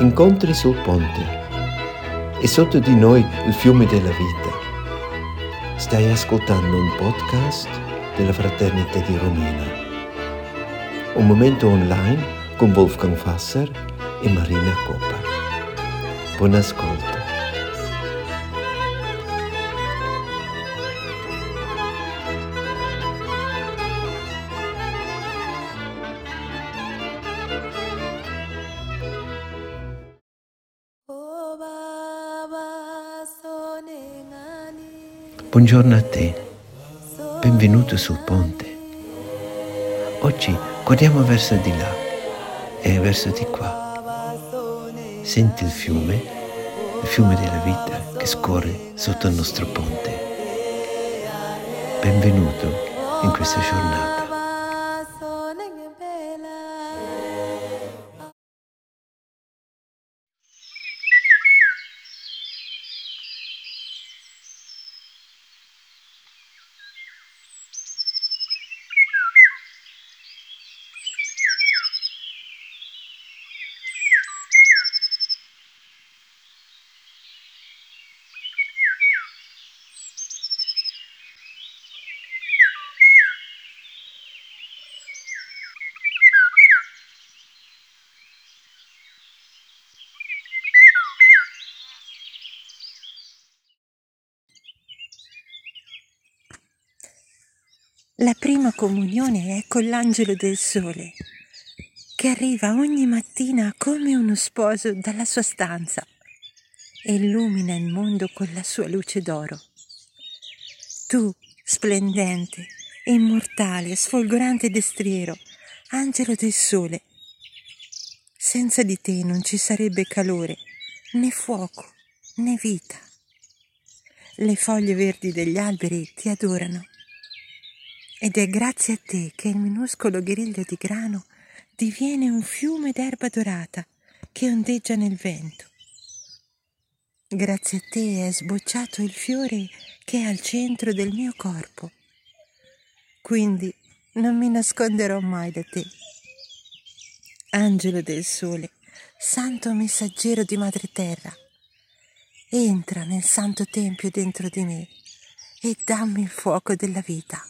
Incontri sul ponte. E sotto di noi il fiume della vita. Stai ascoltando un podcast della Fraternità di Romina. Un momento online con Wolfgang Fasser e Marina Coppa. Buon ascolto. Buongiorno a te, benvenuto sul ponte. Oggi guardiamo verso di là e verso di qua. Senti il fiume, il fiume della vita che scorre sotto il nostro ponte. Benvenuto in questa giornata. La prima comunione è con l'angelo del sole, che arriva ogni mattina come uno sposo dalla sua stanza e illumina il mondo con la sua luce d'oro. Tu, splendente, immortale, sfolgorante destriero, angelo del sole, senza di te non ci sarebbe calore, né fuoco, né vita. Le foglie verdi degli alberi ti adorano ed è grazie a te che il minuscolo griglio di grano diviene un fiume d'erba dorata che ondeggia nel vento. Grazie a te è sbocciato il fiore che è al centro del mio corpo. Quindi non mi nasconderò mai da te. Angelo del sole, santo messaggero di madre terra, entra nel santo tempio dentro di me e dammi il fuoco della vita.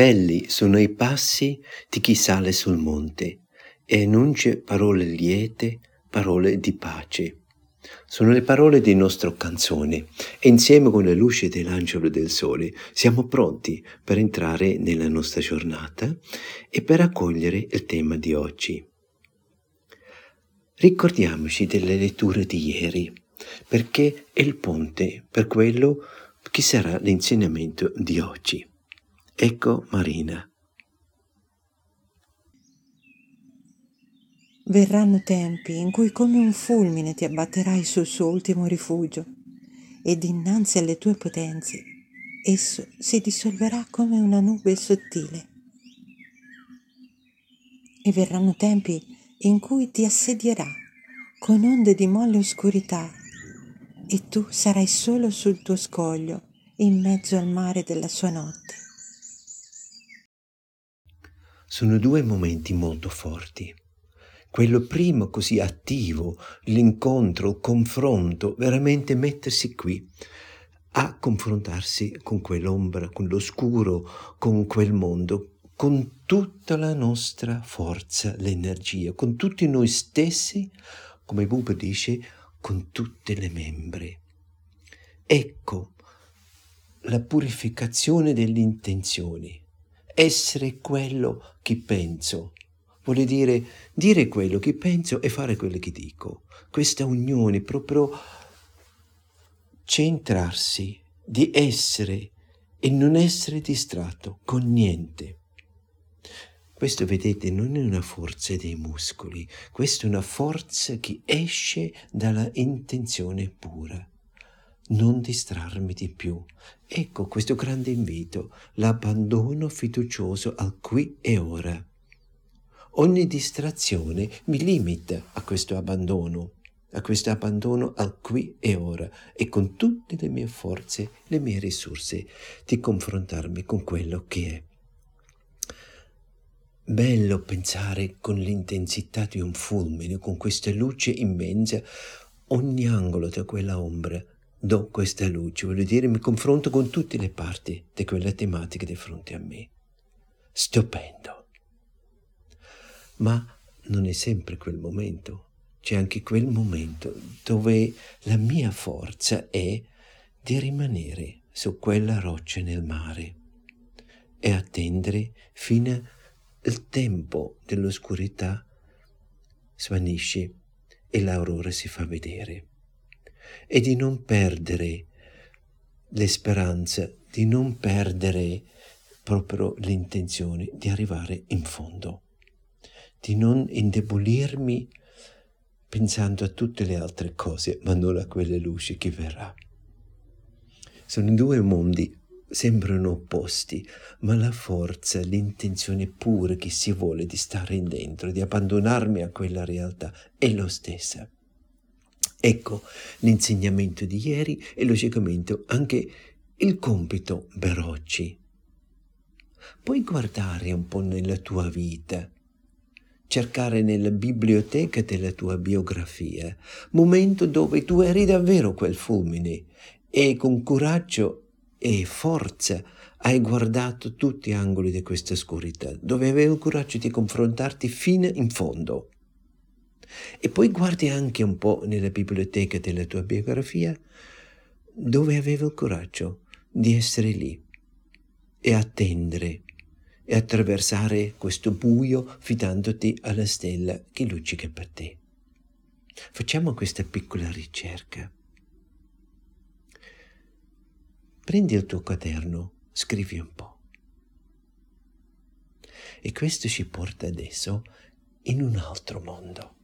Belli sono i passi di chi sale sul monte e annuncia parole liete, parole di pace. Sono le parole di nostro canzone e insieme con la luce dell'angelo del sole siamo pronti per entrare nella nostra giornata e per accogliere il tema di oggi. Ricordiamoci delle letture di ieri perché è il ponte per quello che sarà l'insegnamento di oggi. Ecco Marina. Verranno tempi in cui come un fulmine ti abbatterai sul suo ultimo rifugio ed innanzi alle tue potenze esso si dissolverà come una nube sottile. E verranno tempi in cui ti assedierà con onde di molle oscurità e tu sarai solo sul tuo scoglio in mezzo al mare della sua notte. Sono due momenti molto forti. Quello primo così attivo, l'incontro, il confronto, veramente mettersi qui a confrontarsi con quell'ombra, con l'oscuro, con quel mondo, con tutta la nostra forza, l'energia, con tutti noi stessi, come Buber dice, con tutte le membre. Ecco la purificazione delle intenzioni essere quello che penso. Vuole dire dire quello che penso e fare quello che dico. Questa unione, proprio centrarsi di essere e non essere distratto con niente. Questo, vedete, non è una forza dei muscoli, questa è una forza che esce dalla intenzione pura non distrarmi di più. Ecco questo grande invito, l'abbandono fiducioso al qui e ora. Ogni distrazione mi limita a questo abbandono, a questo abbandono al qui e ora e con tutte le mie forze, le mie risorse, di confrontarmi con quello che è. Bello pensare con l'intensità di un fulmine, con questa luce immensa, ogni angolo da quella ombra do questa luce, voglio dire, mi confronto con tutte le parti di quella tematica di fronte a me. Stupendo. Ma non è sempre quel momento, c'è anche quel momento dove la mia forza è di rimanere su quella roccia nel mare e attendere fino al tempo dell'oscurità svanisce e l'aurora si fa vedere e di non perdere le speranze, di non perdere proprio l'intenzione di arrivare in fondo, di non indebolirmi pensando a tutte le altre cose, ma non a quelle luci che verrà. Sono due mondi, sembrano opposti, ma la forza, l'intenzione pura che si vuole di stare in dentro, di abbandonarmi a quella realtà, è lo stessa. Ecco l'insegnamento di ieri e logicamente anche il compito per oggi. Puoi guardare un po' nella tua vita, cercare nella biblioteca della tua biografia, momento dove tu eri davvero quel fulmine e con coraggio e forza hai guardato tutti gli angoli di questa oscurità, dove avevi il coraggio di confrontarti fino in fondo e poi guardi anche un po' nella biblioteca della tua biografia dove avevo il coraggio di essere lì e attendere e attraversare questo buio fidandoti alla stella che luccica per te. Facciamo questa piccola ricerca. Prendi il tuo quaderno, scrivi un po'. E questo ci porta adesso in un altro mondo.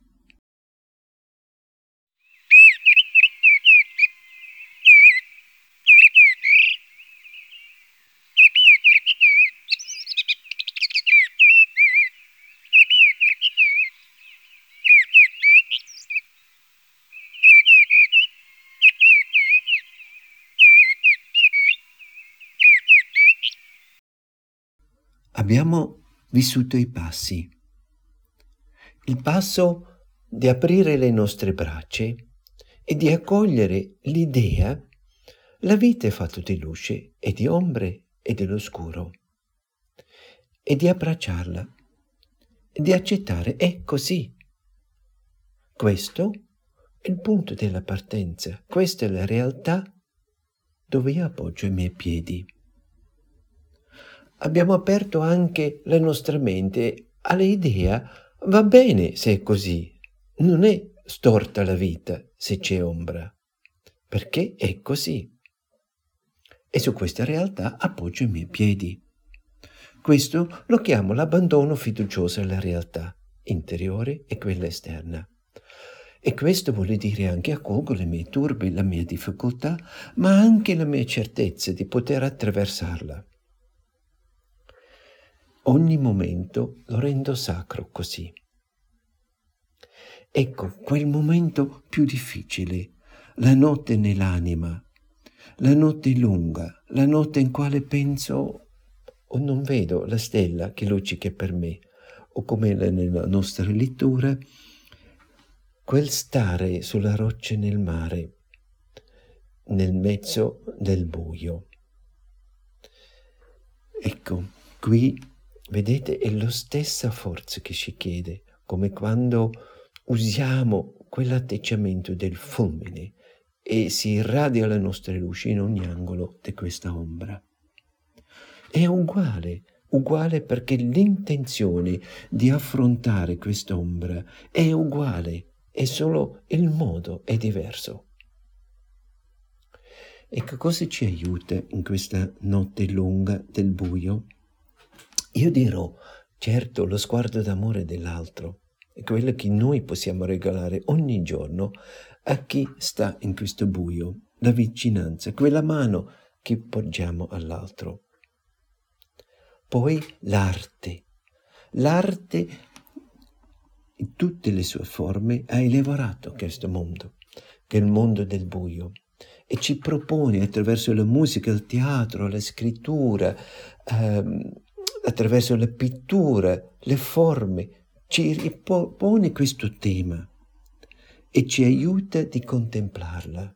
Abbiamo vissuto i passi. Il passo di aprire le nostre braccia e di accogliere l'idea la vita è fatta di luce e di ombre e dell'oscuro e di abbracciarla e di accettare è così. Questo è il punto della partenza, questa è la realtà dove io appoggio i miei piedi abbiamo aperto anche la nostra mente all'idea va bene se è così, non è storta la vita se c'è ombra, perché è così. E su questa realtà appoggio i miei piedi. Questo lo chiamo l'abbandono fiducioso alla realtà interiore e quella esterna. E questo vuole dire anche accolgo le mie turbe, la mia difficoltà, ma anche la mia certezza di poter attraversarla. Ogni momento lo rendo sacro così. Ecco, quel momento più difficile, la notte nell'anima, la notte lunga, la notte in quale penso o non vedo la stella che luccica per me, o come nella nostra lettura, quel stare sulla roccia nel mare, nel mezzo del buio. Ecco, qui Vedete, è la stessa forza che ci chiede, come quando usiamo quell'atteggiamento del fulmine e si irradia la nostra luce in ogni angolo di questa ombra. È uguale, uguale perché l'intenzione di affrontare quest'ombra è uguale, è solo il modo è diverso. E che cosa ci aiuta in questa notte lunga del buio? Io dirò, certo, lo sguardo d'amore dell'altro è quello che noi possiamo regalare ogni giorno a chi sta in questo buio, la vicinanza, quella mano che porgiamo all'altro. Poi l'arte. L'arte in tutte le sue forme ha elaborato questo mondo, che è il mondo del buio, e ci propone attraverso la musica, il teatro, la scrittura, ehm, attraverso la pittura, le forme, ci ripone questo tema e ci aiuta di contemplarla,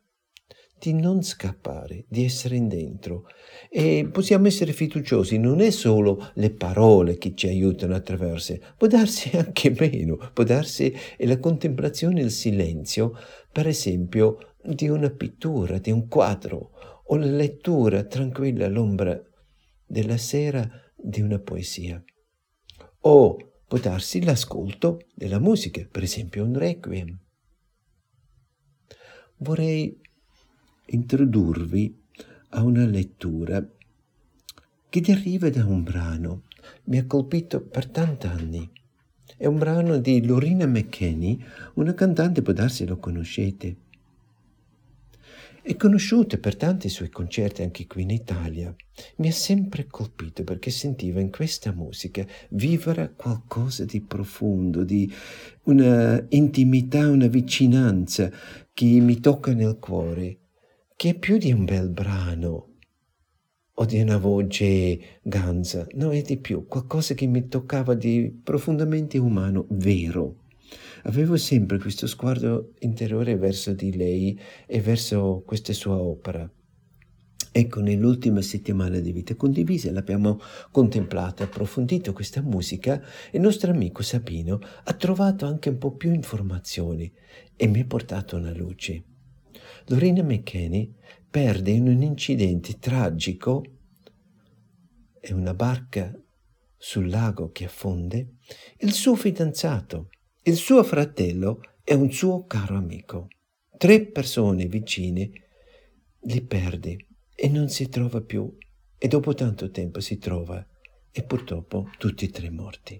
di non scappare, di essere in dentro. E possiamo essere fiduciosi, non è solo le parole che ci aiutano attraverso, può darsi anche meno, può darsi la contemplazione, il silenzio, per esempio, di una pittura, di un quadro, o la lettura tranquilla all'ombra della sera di una poesia. O può darsi l'ascolto della musica, per esempio un requiem. Vorrei introdurvi a una lettura che deriva da un brano, mi ha colpito per tanti anni. È un brano di Lorina McKenney, una cantante, può darsi lo conoscete. È conosciuta per tanti suoi concerti anche qui in Italia. Mi ha sempre colpito perché sentiva in questa musica vivere qualcosa di profondo, di una intimità, una vicinanza che mi tocca nel cuore, che è più di un bel brano o di una voce ganza, no, è di più, qualcosa che mi toccava di profondamente umano, vero. Avevo sempre questo sguardo interiore verso di lei e verso questa sua opera. Ecco, nell'ultima settimana di vita condivisa l'abbiamo contemplata, approfondito questa musica e il nostro amico Sabino ha trovato anche un po' più informazioni e mi ha portato una luce. Lorena McKenney perde in un incidente tragico, è una barca sul lago che affonde, il suo fidanzato il suo fratello è un suo caro amico. Tre persone vicine li perde e non si trova più e dopo tanto tempo si trova e purtroppo tutti e tre morti.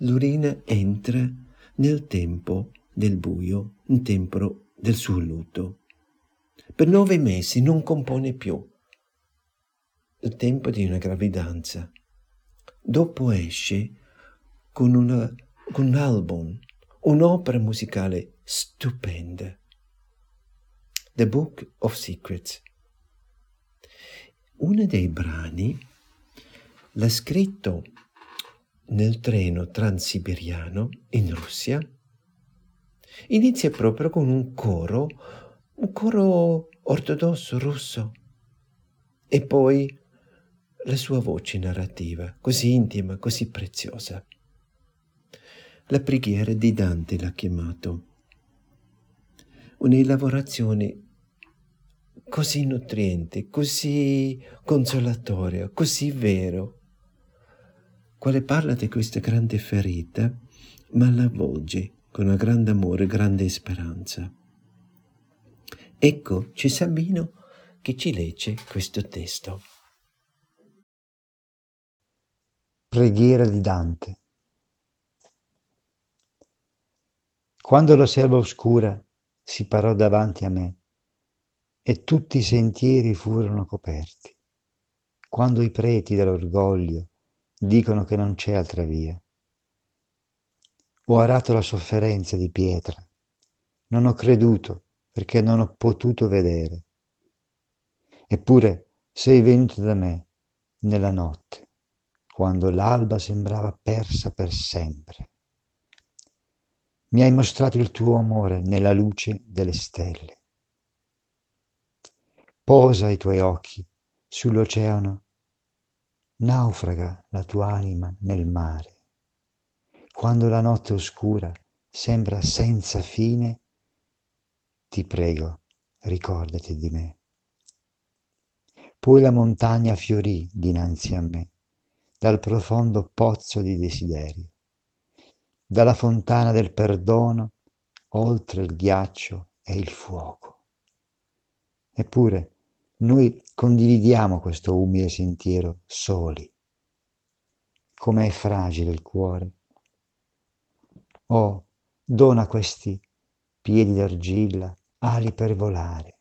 Lorena entra nel tempo del buio, nel tempo del suo lutto. Per nove mesi non compone più. Il tempo di una gravidanza. Dopo esce con, una, un album, un'opera musicale stupenda. The Book of Secrets. Uno dei brani l'ha scritto nel treno transiberiano in Russia. Inizia proprio con un coro, un coro ortodosso russo, e poi la sua voce narrativa, così intima, così preziosa. La preghiera di Dante l'ha chiamato. Un'elaborazione così nutriente, così consolatoria, così vero, quale parla di questa grande ferita, ma la avvolge con un grande amore, grande speranza. Ecco, c'è Sabino che ci legge questo testo. Preghiera di Dante. Quando la selva oscura si parò davanti a me e tutti i sentieri furono coperti, quando i preti dell'orgoglio dicono che non c'è altra via. Ho arato la sofferenza di pietra, non ho creduto perché non ho potuto vedere. Eppure sei venuto da me nella notte, quando l'alba sembrava persa per sempre. Mi hai mostrato il tuo amore nella luce delle stelle. Posa i tuoi occhi sull'oceano naufraga la tua anima nel mare. Quando la notte oscura sembra senza fine, ti prego, ricordati di me. Poi la montagna fiorì dinanzi a me, dal profondo pozzo di desiderio, dalla fontana del perdono, oltre il ghiaccio e il fuoco. Eppure, noi condividiamo questo umile sentiero soli. Com'è fragile il cuore. Oh, dona questi piedi d'argilla ali per volare,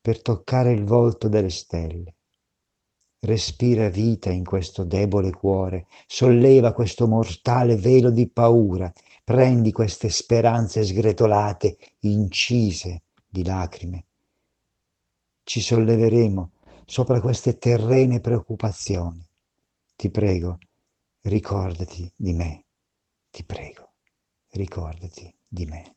per toccare il volto delle stelle. Respira vita in questo debole cuore, solleva questo mortale velo di paura, prendi queste speranze sgretolate, incise di lacrime, ci solleveremo sopra queste terrene preoccupazioni. Ti prego, ricordati di me. Ti prego, ricordati di me.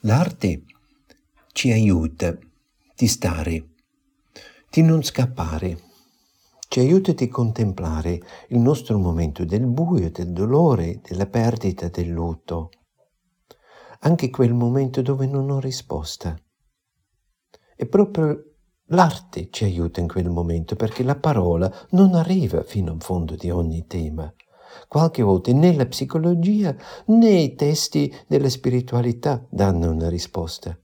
L'arte ci aiuta di stare, di non scappare, ci aiuta di contemplare il nostro momento del buio, del dolore, della perdita, del lutto, anche quel momento dove non ho risposta. E proprio L'arte ci aiuta in quel momento perché la parola non arriva fino in fondo di ogni tema. Qualche volta né la psicologia né i testi della spiritualità danno una risposta.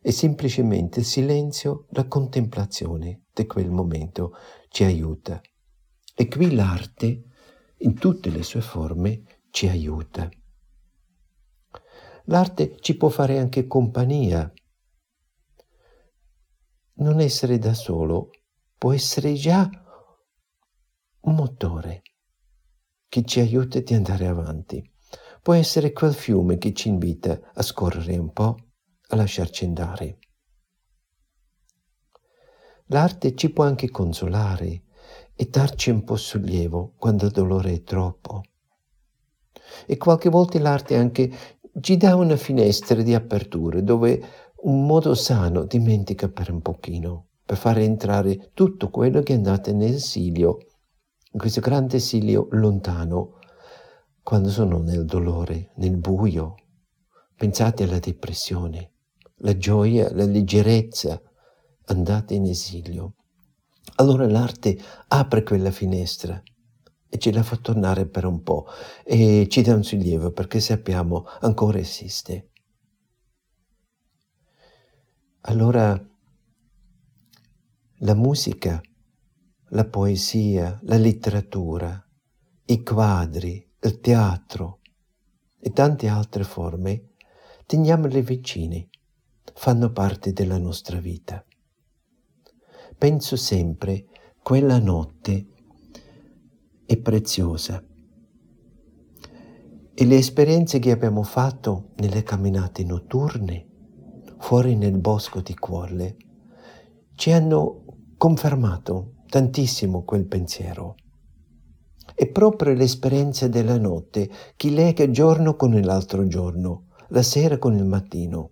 È semplicemente il silenzio, la contemplazione di quel momento ci aiuta. E qui l'arte, in tutte le sue forme, ci aiuta. L'arte ci può fare anche compagnia. Non essere da solo può essere già un motore che ci aiuta di andare avanti. Può essere quel fiume che ci invita a scorrere un po', a lasciarci andare. L'arte ci può anche consolare e darci un po' sollievo quando il dolore è troppo. E qualche volta l'arte anche ci dà una finestra di apertura dove un modo sano dimentica per un pochino, per far entrare tutto quello che è andato nell'esilio, in questo grande esilio lontano, quando sono nel dolore, nel buio. Pensate alla depressione, la gioia, la leggerezza, andate in esilio. Allora l'arte apre quella finestra e ce la fa tornare per un po' e ci dà un sollievo perché sappiamo ancora esiste. Allora la musica, la poesia, la letteratura, i quadri, il teatro e tante altre forme, teniamole vicini, fanno parte della nostra vita. Penso sempre quella notte è preziosa. E le esperienze che abbiamo fatto nelle camminate notturne, fuori nel bosco di Quolle, ci hanno confermato tantissimo quel pensiero. È proprio l'esperienza della notte che lega giorno con l'altro giorno, la sera con il mattino.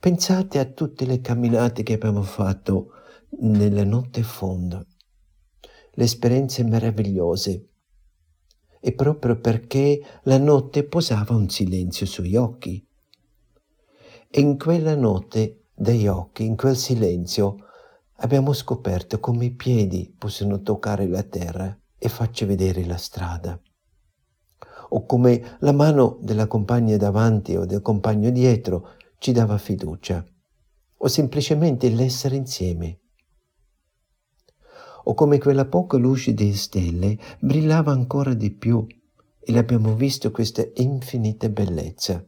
Pensate a tutte le camminate che abbiamo fatto nella notte fonda, le esperienze meravigliose. E proprio perché la notte posava un silenzio sugli occhi. E in quella notte degli occhi, in quel silenzio, abbiamo scoperto come i piedi possono toccare la terra e farci vedere la strada. O come la mano della compagna davanti o del compagno dietro ci dava fiducia. O semplicemente l'essere insieme o come quella poca luce di stelle brillava ancora di più e abbiamo visto questa infinita bellezza.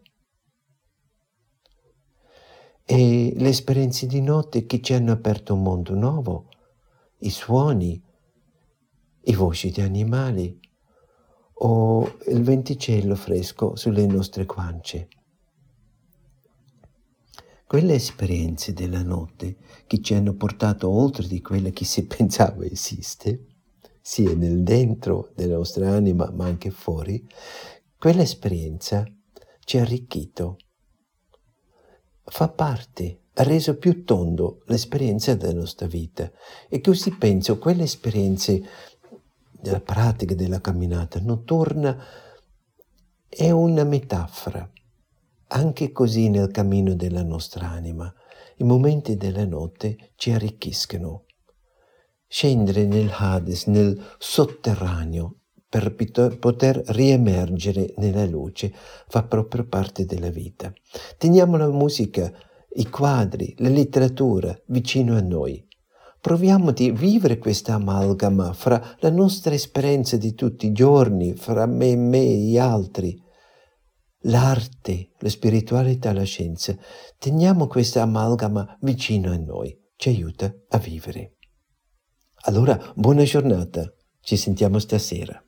E le esperienze di notte che ci hanno aperto un mondo nuovo, i suoni, i voci di animali o il venticello fresco sulle nostre guance. Quelle esperienze della notte che ci hanno portato oltre di quelle che si pensava esiste, sia nel dentro della nostra anima ma anche fuori, quell'esperienza ci ha arricchito, fa parte, ha reso più tondo l'esperienza della nostra vita e così penso quelle esperienze della pratica della camminata notturna è una metafora anche così nel cammino della nostra anima, i momenti della notte ci arricchiscono. Scendere nel Hades, nel sotterraneo, per poter riemergere nella luce, fa proprio parte della vita. Teniamo la musica, i quadri, la letteratura vicino a noi. Proviamo di vivere questa amalgama fra la nostra esperienza di tutti i giorni, fra me e me e gli altri, l'arte, la spiritualità, la scienza. Teniamo questa amalgama vicino a noi, ci aiuta a vivere. Allora, buona giornata, ci sentiamo stasera.